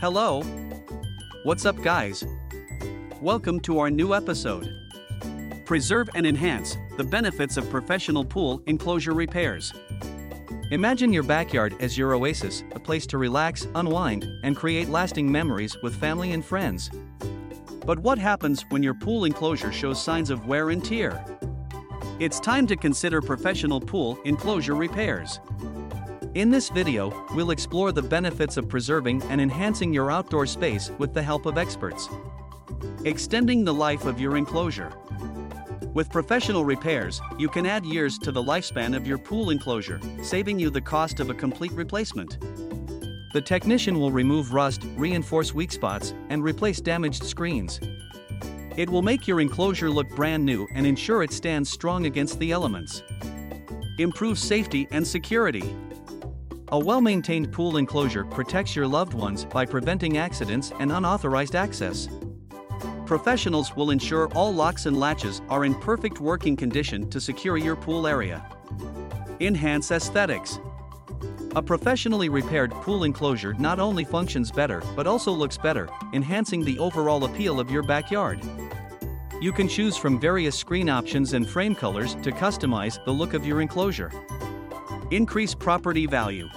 Hello. What's up, guys? Welcome to our new episode. Preserve and enhance the benefits of professional pool enclosure repairs. Imagine your backyard as your oasis, a place to relax, unwind, and create lasting memories with family and friends. But what happens when your pool enclosure shows signs of wear and tear? It's time to consider professional pool enclosure repairs. In this video, we'll explore the benefits of preserving and enhancing your outdoor space with the help of experts. Extending the life of your enclosure. With professional repairs, you can add years to the lifespan of your pool enclosure, saving you the cost of a complete replacement. The technician will remove rust, reinforce weak spots, and replace damaged screens. It will make your enclosure look brand new and ensure it stands strong against the elements. Improve safety and security. A well maintained pool enclosure protects your loved ones by preventing accidents and unauthorized access. Professionals will ensure all locks and latches are in perfect working condition to secure your pool area. Enhance aesthetics. A professionally repaired pool enclosure not only functions better but also looks better, enhancing the overall appeal of your backyard. You can choose from various screen options and frame colors to customize the look of your enclosure. Increase property value.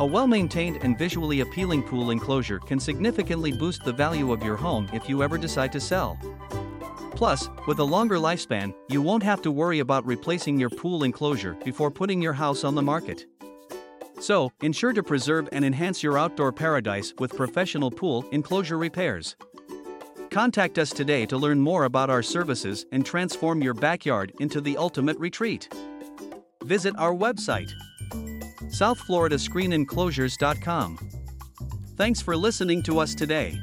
A well maintained and visually appealing pool enclosure can significantly boost the value of your home if you ever decide to sell. Plus, with a longer lifespan, you won't have to worry about replacing your pool enclosure before putting your house on the market. So, ensure to preserve and enhance your outdoor paradise with professional pool enclosure repairs. Contact us today to learn more about our services and transform your backyard into the ultimate retreat. Visit our website, southfloridascreenenclosures.com. Thanks for listening to us today.